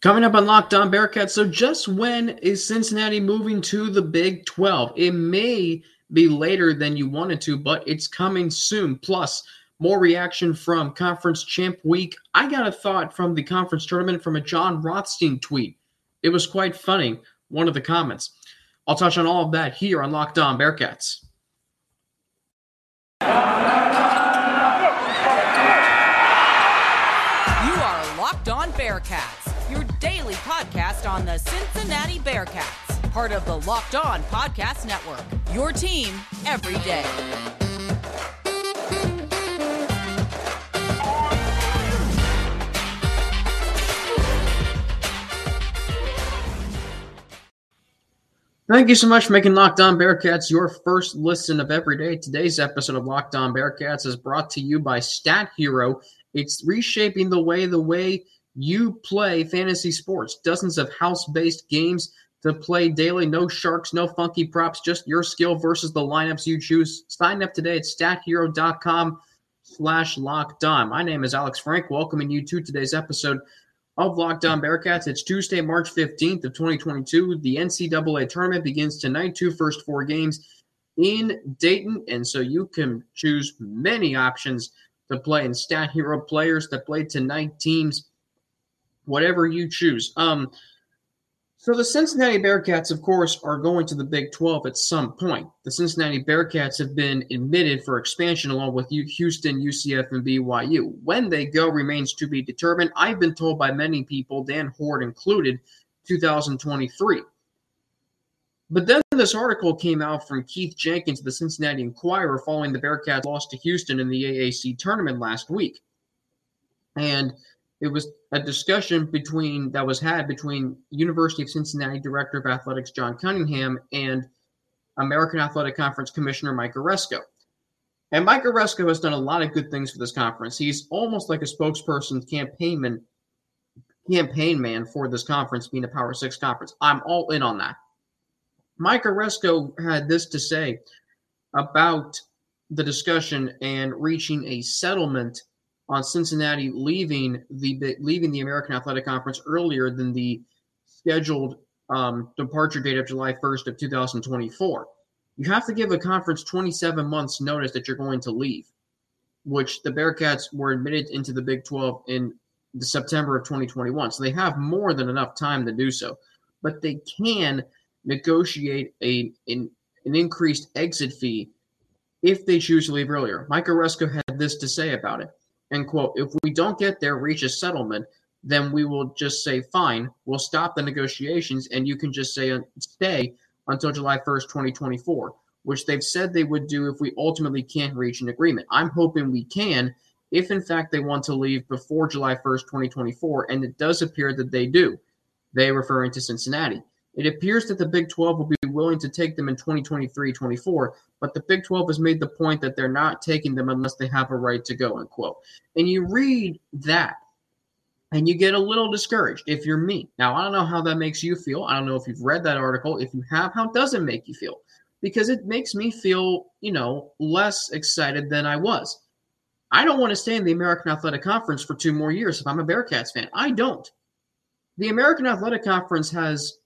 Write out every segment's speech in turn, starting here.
Coming up on Locked On Bearcats. So, just when is Cincinnati moving to the Big 12? It may be later than you wanted to, but it's coming soon. Plus, more reaction from Conference Champ Week. I got a thought from the conference tournament from a Jon Rothstein tweet. It was quite funny, one of the comments. I'll touch on all of that here on Locked On Bearcats. You are Locked On Bearcats daily podcast on the Cincinnati Bearcats, part of the Locked On Podcast Network. Your team every day. Thank you so much for making Locked On Bearcats your first listen of every day. Today's episode of Locked On Bearcats is brought to you by Stat Hero. It's reshaping the way the way you play fantasy sports. Dozens of house based games to play daily. No sharks, no funky props, just your skill versus the lineups you choose. Sign up today at stathero.com slash locked on. My name is Alex Frank, welcoming you to today's episode of Locked On Bearcats. It's Tuesday, March 15th of 2022. The NCAA tournament begins tonight, two first four games in Dayton. And so you can choose many options to play in Stat Hero players that play tonight, teams whatever you choose. Um, so the Cincinnati Bearcats, of course, are going to the Big 12 at some point. The Cincinnati Bearcats have been admitted for expansion along with Houston, UCF, and BYU. When they go remains to be determined. I've been told by many people, Dan Hoard included, 2023. But then this article came out from Keith Jenkins of the Cincinnati Enquirer following the Bearcats loss to Houston in the AAC tournament last week. And – it was a discussion between that was had between University of Cincinnati Director of Athletics John Cunningham and American Athletic Conference Commissioner Mike Aresco. And Mike Aresco has done a lot of good things for this conference. He's almost like a spokesperson, campaign man, campaign man for this conference, being a Power Six conference. I'm all in on that. Mike Aresco had this to say about the discussion and reaching a settlement on Cincinnati leaving the leaving the American Athletic Conference earlier than the scheduled um, departure date of July 1st of 2024. You have to give a conference 27 months notice that you're going to leave, which the Bearcats were admitted into the Big 12 in September of 2021. So they have more than enough time to do so, but they can negotiate a an, an increased exit fee if they choose to leave earlier. Mike Aresco had this to say about it and quote, if we don't get there, reach a settlement, then we will just say, fine, we'll stop the negotiations and you can just say, uh, stay until July 1st, 2024, which they've said they would do if we ultimately can't reach an agreement. I'm hoping we can if, in fact, they want to leave before July 1st, 2024. And it does appear that they do. They referring to Cincinnati. It appears that the Big 12 will be willing to take them in 2023 24, but the Big 12 has made the point that they're not taking them unless they have a right to go, unquote. And you read that and you get a little discouraged if you're me. Now, I don't know how that makes you feel. I don't know if you've read that article. If you have, how does it make you feel? Because it makes me feel, you know, less excited than I was. I don't want to stay in the American Athletic Conference for two more years if I'm a Bearcats fan. I don't. The American Athletic Conference has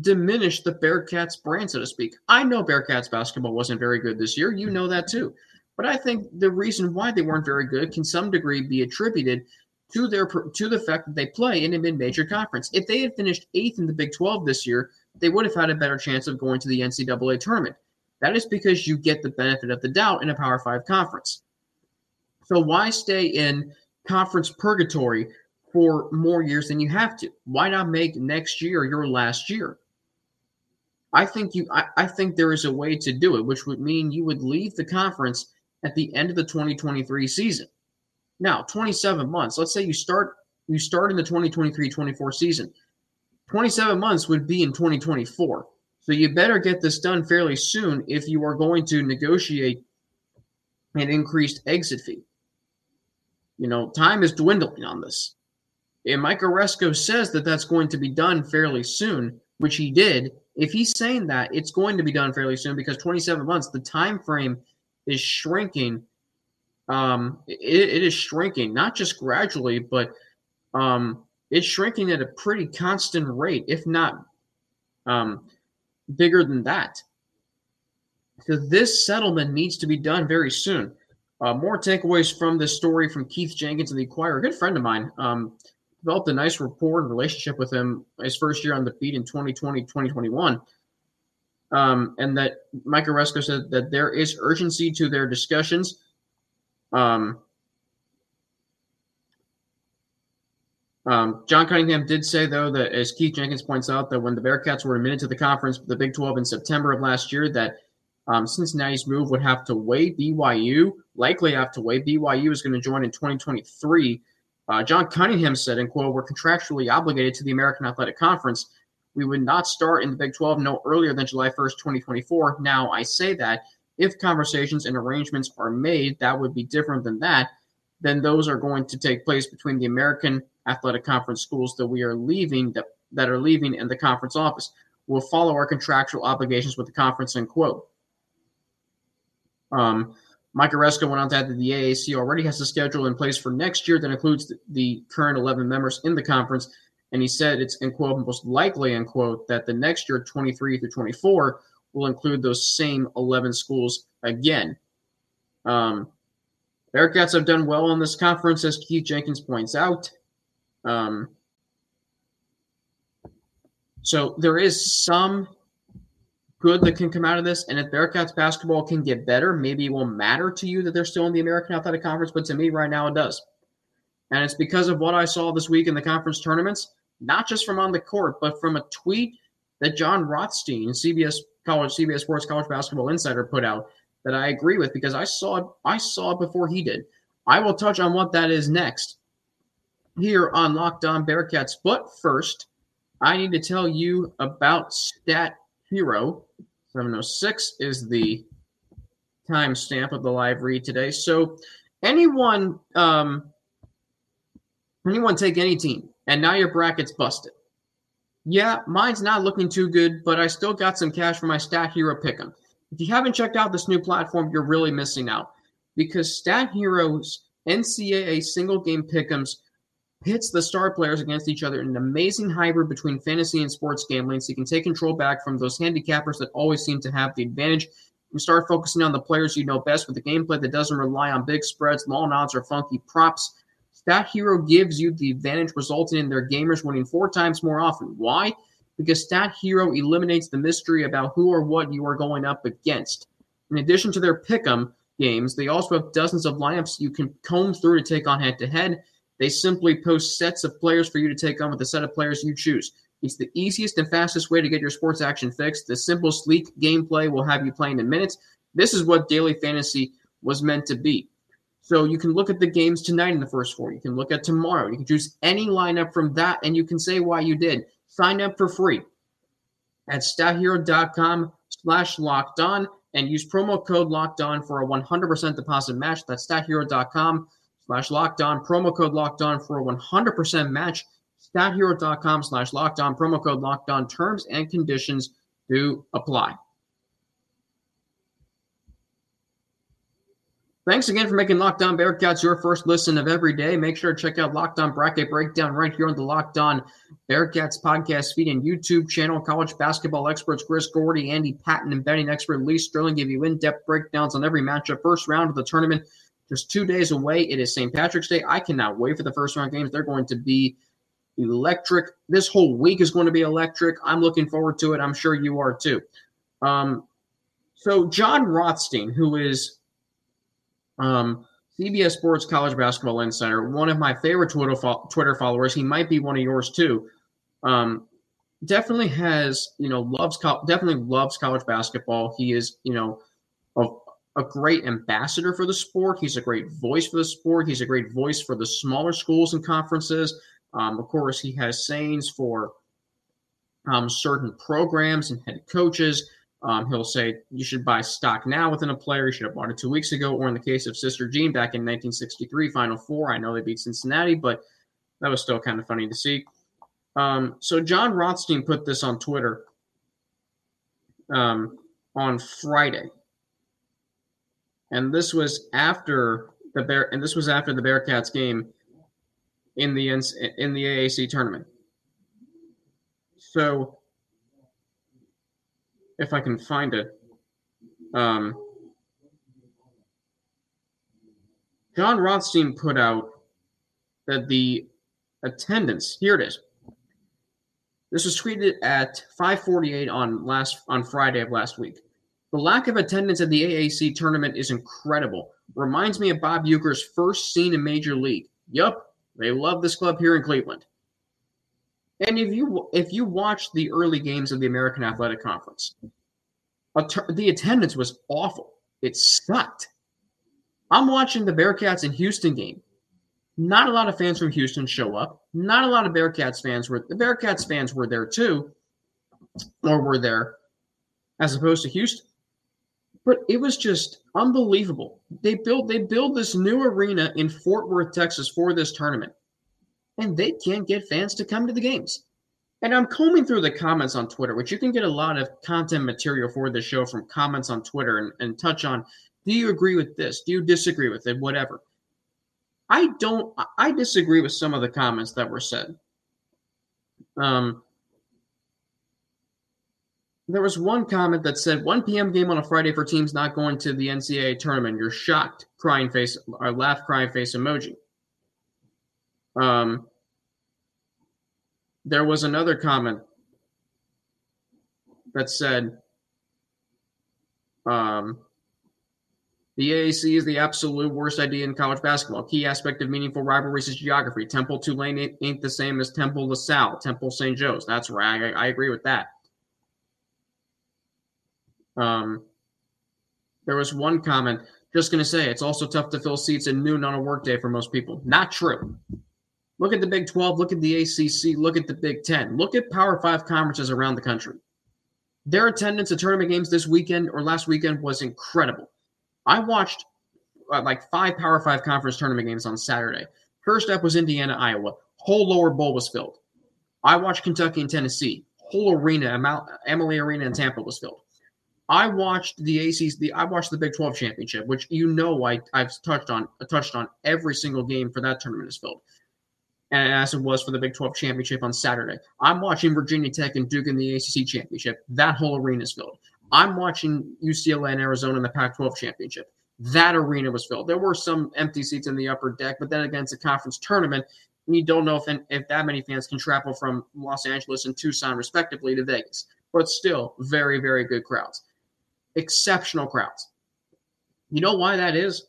diminish the Bearcats brand, so to speak. I know Bearcats basketball wasn't very good this year. You know that too. But I think the reason why they weren't very good can some degree be attributed to their to the fact that they play in a mid-major conference. If they had finished eighth in the Big 12 this year, they would have had a better chance of going to the NCAA tournament. That is because you get the benefit of the doubt in a Power Five conference. So why stay in conference purgatory for more years than you have to? Why not make next year your last year? I think you I, I think there is a way to do it, which would mean you would leave the conference at the end of the 2023 season. Now, 27 months. Let's say you start you start in the 2023-24 season. 27 months would be in 2024. So you better get this done fairly soon if you are going to negotiate an increased exit fee. You know, time is dwindling on this. And Mike Aresco says that that's going to be done fairly soon, which he did if he's saying that, it's going to be done fairly soon because 27 months, the time frame is shrinking. Um, it, it is shrinking, not just gradually, but um, it's shrinking at a pretty constant rate, if not um, bigger than that. So this settlement needs to be done very soon. Uh, more takeaways from this story from Keith Jenkins of the Enquirer, a good friend of mine. Um, developed a nice rapport and relationship with him his first year on the beat in 2020, 2021. Um, and that Mike Aresco said that there is urgency to their discussions. Um, um, John Cunningham did say, though, that as Keith Jenkins points out, that when the Bearcats were admitted to the conference, the Big 12 in September of last year, that um, Cincinnati's move would have to weigh BYU, likely have to weigh. BYU is going to join in 2023. Uh, John Cunningham said, and quote, we're contractually obligated to the American Athletic Conference. We would not start in the Big 12 no earlier than July 1st, 2024. Now, I say that if conversations and arrangements are made, that would be different than that. Then those are going to take place between the American Athletic Conference schools that we are leaving that, that are leaving in the conference office. We'll follow our contractual obligations with the conference, end quote. Um, Mike Aresco went on to add that the AAC already has a schedule in place for next year that includes the, current 11 members in the conference. And he said it's, in quote, most likely, end quote, that the next year, 23 through 24, will include those same 11 schools again. Um, Bearcats have done well in this conference, as Keith Jenkins points out. Um, so there is some good that can come out of this. And if Bearcats basketball can get better, maybe it will matter to you that they're still in the American Athletic Conference. But to me, right now, it does. And it's because of what I saw this week in the conference tournaments, not just from on the court, but from a tweet that Jon Rothstein, CBS College, CBS Sports College Basketball Insider, put out that I agree with because I saw it, I saw it before he did. I will touch on what that is next here on Locked On Bearcats. But first, I need to tell you about Stat Hero. 706 is the timestamp of the live read today. So anyone um, anyone take any team and now your bracket's busted. Yeah, mine's not looking too good, but I still got some cash for my Stat Hero pick'em. If you haven't checked out this new platform, you're really missing out because Stat Hero's NCAA single game pick'ems pits the star players against each other in an amazing hybrid between fantasy and sports gambling so you can take control back from those handicappers that always seem to have the advantage and start focusing on the players you know best with a gameplay that doesn't rely on big spreads, long odds, or funky props. Stat Hero gives you the advantage, resulting in their gamers winning four times more often. Why? Because Stat Hero eliminates the mystery about who or what you are going up against. In addition to their pick'em games, they also have dozens of lineups you can comb through to take on head to head. They simply post sets of players for you to take on with the set of players you choose. It's the easiest and fastest way to get your sports action fixed. The simple, sleek gameplay will have you playing in minutes. This is what daily fantasy was meant to be. So you can look at the games tonight in the first four. You can look at tomorrow. You can choose any lineup from that, and you can say why you did. Sign up for free at stathero.com slash locked on and use promo code locked on for a 100% deposit match. That's stathero.com slash locked on, promo code locked on for a 100% match. StatHero.com slash locked on, promo code locked on. Terms and conditions do apply. Thanks again for making Locked On Bearcats your first listen of every day. Make sure to check out Locked On Bracket Breakdown right here on the Locked On Bearcats podcast feed and YouTube channel. College basketball experts Chris Gordy, Andy Patton, and betting expert Lee Sterling give you in-depth breakdowns on every matchup. First round of the tournament just two days away. It is St. Patrick's Day. I cannot wait for the first round games. They're going to be electric. This whole week is going to be electric. I'm looking forward to it. I'm sure you are too. Um, so Jon Rothstein, who is um, CBS Sports College Basketball Insider, one of my favorite Twitter fo- Twitter followers. He might be one of yours too. Um, definitely has you know loves co- definitely loves college basketball. He is you know a, great ambassador for the sport. He's a great voice for the sport. He's a great voice for the smaller schools and conferences. Um, of course, he has sayings for um, certain programs and head coaches. Um, he'll say you should buy stock now within a player. You should have bought it two weeks ago. Or in the case of Sister Jean back in 1963 Final Four, I know they beat Cincinnati, but that was still kind of funny to see. Um, so Jon Rothstein put this on Twitter um, on Friday and this was after the bear and this was after the Bearcats game in the in the AAC tournament. So, if I can find it, um, Jon Rothstein put out that the attendance here it is. This was tweeted at 5:48 on last on Friday of last week. The lack of attendance at the AAC tournament is incredible. Reminds me of Bob Uecker's first scene in Major League. Yup, they love this club here in Cleveland. And if you if you watch the early games of the American Athletic Conference, the attendance was awful. It sucked. I'm watching the Bearcats in Houston game. Not a lot of fans from Houston show up. Not a lot of Bearcats fans were the Bearcats fans were there too, or were there, as opposed to Houston. But it was just unbelievable. They built they build this new arena in Fort Worth, Texas for this tournament. And they can't get fans to come to the games. And I'm combing through the comments on Twitter, which you can get a lot of content material for the show from comments on Twitter and, and touch on do you agree with this? Do you disagree with it? Whatever. I don't. I disagree with some of the comments that were said. Um, there was one comment that said 1 p.m. game on a Friday for teams not going to the NCAA tournament. You're shocked, crying face or laugh, crying face emoji. Um, there was another comment that said, um, the AAC is the absolute worst idea in college basketball. Key aspect of meaningful rivalries is geography. Temple Tulane ain't the same as Temple LaSalle, Temple St. Joe's. That's right. I, I agree with that. Um, there was one comment. Just going to say it's also tough to fill seats at noon on a workday for most people. Not true. Look at the Big 12. Look at the ACC. Look at the Big 10. Look at Power Five conferences around the country. Their attendance at tournament games this weekend or last weekend was incredible. I watched uh, like five Power Five conference tournament games on Saturday. First up was Indiana, Iowa. Whole lower bowl was filled. I watched Kentucky and Tennessee. Whole arena, Amalie Arena in Tampa was filled. I watched the ACC. the I watched the Big 12 championship, which you know I I've touched on touched on every single game for that tournament is filled. And as it was for the Big 12 championship on Saturday. I'm watching Virginia Tech and Duke in the ACC championship. That whole arena is filled. I'm watching UCLA and Arizona in the Pac 12 championship. That arena was filled. There were some empty seats in the upper deck, but then again, it's a conference tournament, we don't know if, if that many fans can travel from Los Angeles and Tucson, respectively, to Vegas. But still, very, very good crowds. Exceptional crowds. You know why that is?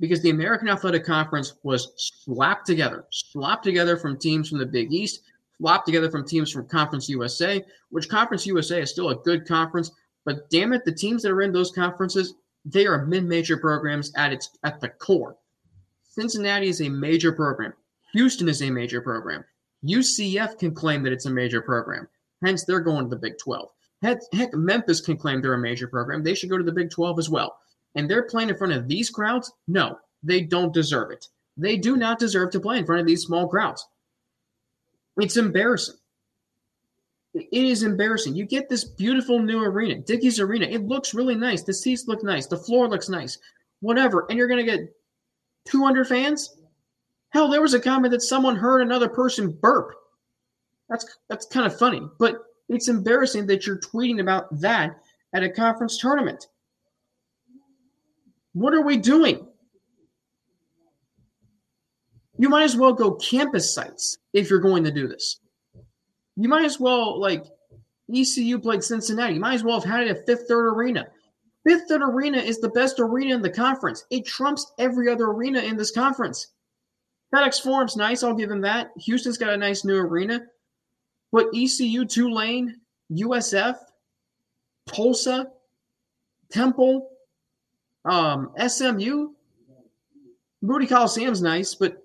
Because the American Athletic Conference was slapped together, slapped together from teams from the Big East, slapped together from teams from Conference USA, which Conference USA is still a good conference, but damn it, the teams that are in those conferences, they are mid-major programs at its at the core. Cincinnati is a major program. Houston is a major program. UCF can claim that it's a major program. Hence, they're going to the Big 12. Heck, heck, Memphis can claim they're a major program. They should go to the Big 12 as well. And they're playing in front of these crowds? No, they don't deserve it. They do not deserve to play in front of these small crowds. It's embarrassing. It is embarrassing. You get this beautiful new arena, Dickies Arena. It looks really nice. The seats look nice. The floor looks nice. Whatever. And you're going to get 200 fans? Hell, there was a comment that someone heard another person burp. That's that's kind of funny, but it's embarrassing that you're tweeting about that at a conference tournament. What are we doing? You might as well go campus sites if you're going to do this. You might as well like ECU played Cincinnati. You might as well have had it at Fifth Third Arena. Fifth Third Arena is the best arena in the conference. It trumps every other arena in this conference. FedEx Forum's nice, I'll give him that. Houston's got a nice new arena. But ECU, Tulane, USF, Tulsa, Temple, um, SMU, Moody Coliseum's nice, but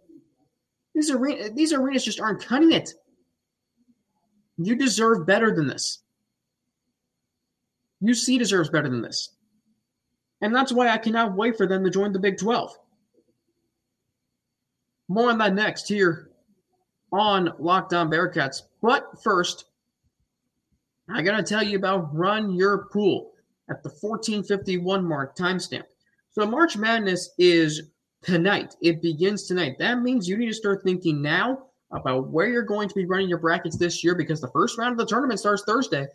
these these arenas just aren't cutting it. You deserve better than this. UC deserves better than this. And that's why I cannot wait for them to join the Big 12. More on that next here on Locked On Bearcats. But first, I got to tell you about Run Your Pool at the 1451 mark timestamp. So March Madness is tonight. It begins tonight. That means you need to start thinking now about where you're going to be running your brackets this year because the first round of the tournament starts Thursday.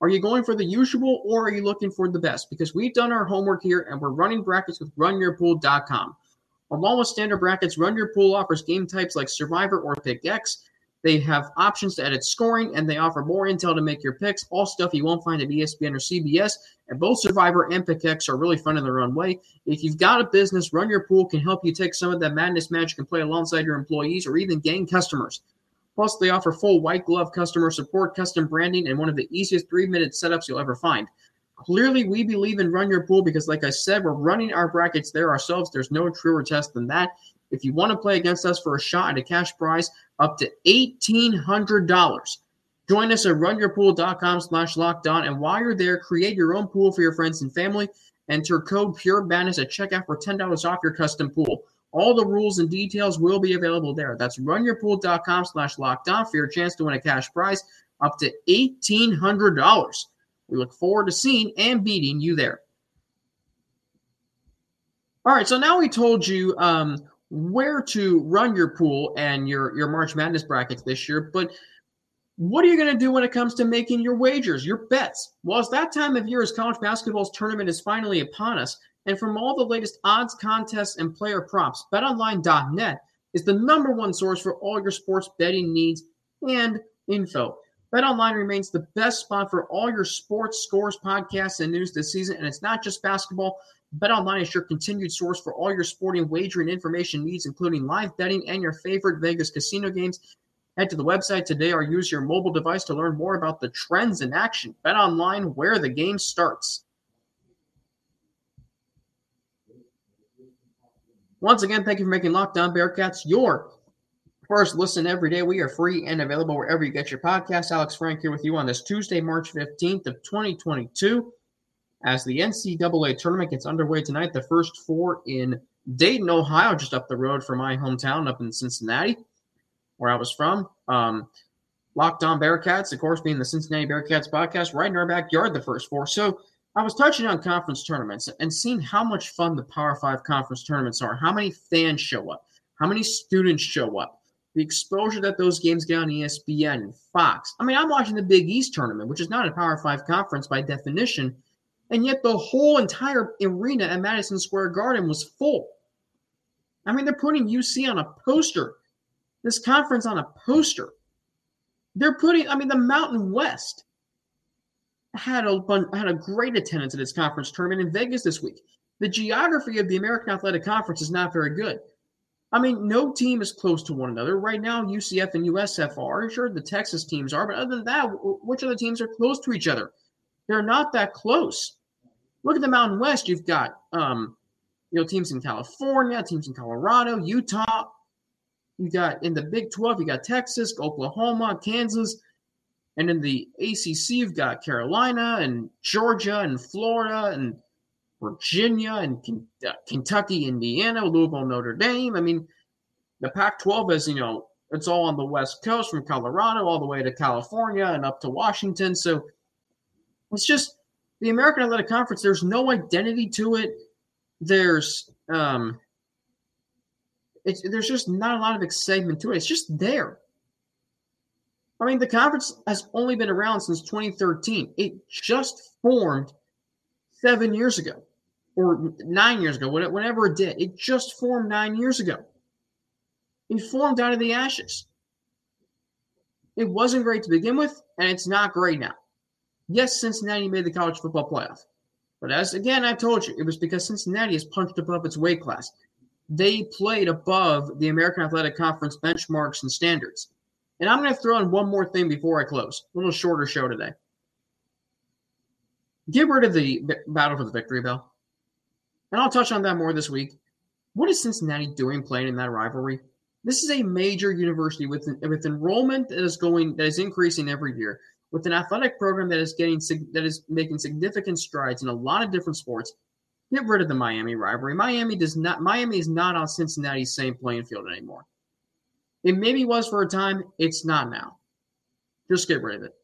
Are you going for the usual or are you looking for the best? Because we've done our homework here and we're running brackets with runyourpool.com. Along with standard brackets, Run Your Pool offers game types like Survivor or Pick X. They have options to edit scoring and they offer more intel to make your picks, all stuff you won't find at ESPN or CBS. And both Survivor and Pick X are really fun in their own way. If you've got a business, Run Your Pool can help you take some of that madness magic and play alongside your employees or even gain customers. Plus, they offer full white glove customer support, custom branding, and one of the easiest three minute setups you'll ever find. Clearly, we believe in Run Your Pool because, like I said, we're running our brackets there ourselves. There's no truer test than that. If you want to play against us for a shot at a cash prize up to $1,800, join us at runyourpool.com slash lockdown. And while you're there, create your own pool for your friends and family. Enter code Pure Madness at checkout for $10 off your custom pool. All the rules and details will be available there. That's runyourpool.com slash lockdown for your chance to win a cash prize up to $1,800. We look forward to seeing and beating you there. All right, so now we told you um, where to run your pool and your, your March Madness brackets this year, but what are you going to do when it comes to making your wagers, your bets? Well, it's that time of year as college basketball's tournament is finally upon us. And from all the latest odds, contests, and player props, betonline.net is the number one source for all your sports betting needs and info. BetOnline remains the best spot for all your sports scores, podcasts, and news this season. And it's not just basketball. BetOnline is your continued source for all your sporting wagering information needs, including live betting and your favorite Vegas casino games. Head to the website today or use your mobile device to learn more about the trends in action. BetOnline, where the game starts. Once again, thank you for making Locked On Bearcats your first listen every day. We are free and available wherever you get your podcast. Alex Frank here with you on this Tuesday, March 15th of 2022. As the NCAA tournament gets underway tonight, the first four in Dayton, Ohio, just up the road from my hometown up in Cincinnati, where I was from. Um, Locked On Bearcats, of course, being the Cincinnati Bearcats podcast, right in our backyard, the first four. So I was touching on conference tournaments and seeing how much fun the Power Five conference tournaments are, how many fans show up, how many students show up the exposure that those games get on ESPN and Fox. I mean, I'm watching the Big East tournament, which is not a Power Five conference by definition, and yet the whole entire arena at Madison Square Garden was full. I mean, they're putting UC on a poster, this conference on a poster. They're putting, I mean, the Mountain West had a had a great attendance at its conference tournament in Vegas this week. The geography of the American Athletic Conference is not very good. I mean, no team is close to one another. Right now, UCF and USF are. Sure, the Texas teams are, but other than that, which other teams are close to each other? They're not that close. Look at the Mountain West. You've got um, you know, teams in California, teams in Colorado, Utah. You got in the Big 12, you got Texas, Oklahoma, Kansas. And in the ACC, you've got Carolina and Georgia and Florida and Virginia and uh, Kentucky, Indiana, Louisville, Notre Dame. I mean, the Pac 12 is, you know, it's all on the West Coast from Colorado all the way to California and up to Washington. So it's just the American Athletic Conference, there's no identity to it. There's, um, it's, there's just not a lot of excitement to it. It's just there. I mean, the conference has only been around since 2013. It just formed seven years ago or nine years ago, whatever it did. It just formed nine years ago. It formed out of the ashes. It wasn't great to begin with, and it's not great now. Yes, Cincinnati made the college football playoff. But as again, I've told you, it was because Cincinnati has punched above its weight class. They played above the American Athletic Conference benchmarks and standards. And I'm going to throw in one more thing before I close. A little shorter show today. Get rid of the battle for the victory bell and I'll touch on that more this week. What is Cincinnati doing playing in that rivalry? This is a major university with with enrollment that is going that is increasing every year, with an athletic program that is getting that is making significant strides in a lot of different sports. Get rid of the Miami rivalry. Miami does not. Miami is not on Cincinnati's same playing field anymore. It maybe was for a time. It's not now. Just get rid of it.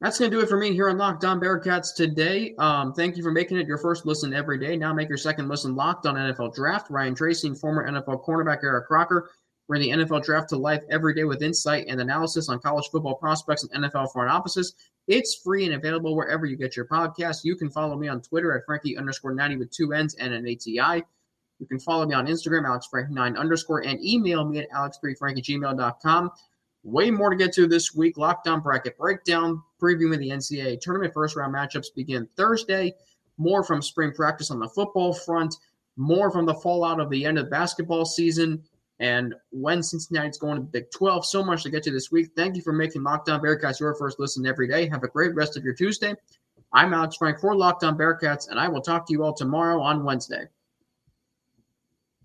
That's going to do it for me here on Locked On Bearcats today. Um, thank you for making it your first listen every day. Now make your second listen Locked On NFL Draft. Ryan Tracy former NFL cornerback Eric Crocker bring the NFL Draft to life every day with insight and analysis on college football prospects and NFL front offices. It's free and available wherever you get your podcast. You can follow me on Twitter at Frankie underscore 90 with two N's and an ATI. You can follow me on Instagram, AlexFrank9 underscore, and email me at alex3frank at gmail.com. Way more to get to this week. Locked On bracket breakdown, previewing the NCAA tournament. First round matchups begin Thursday. More from spring practice on the football front. More from the fallout of the end of basketball season. And when Cincinnati's going to the Big 12. So much to get to this week. Thank you for making Locked On Bearcats your first listen every day. Have a great rest of your Tuesday. I'm Alex Frank for Locked On Bearcats, and I will talk to you all tomorrow on Wednesday.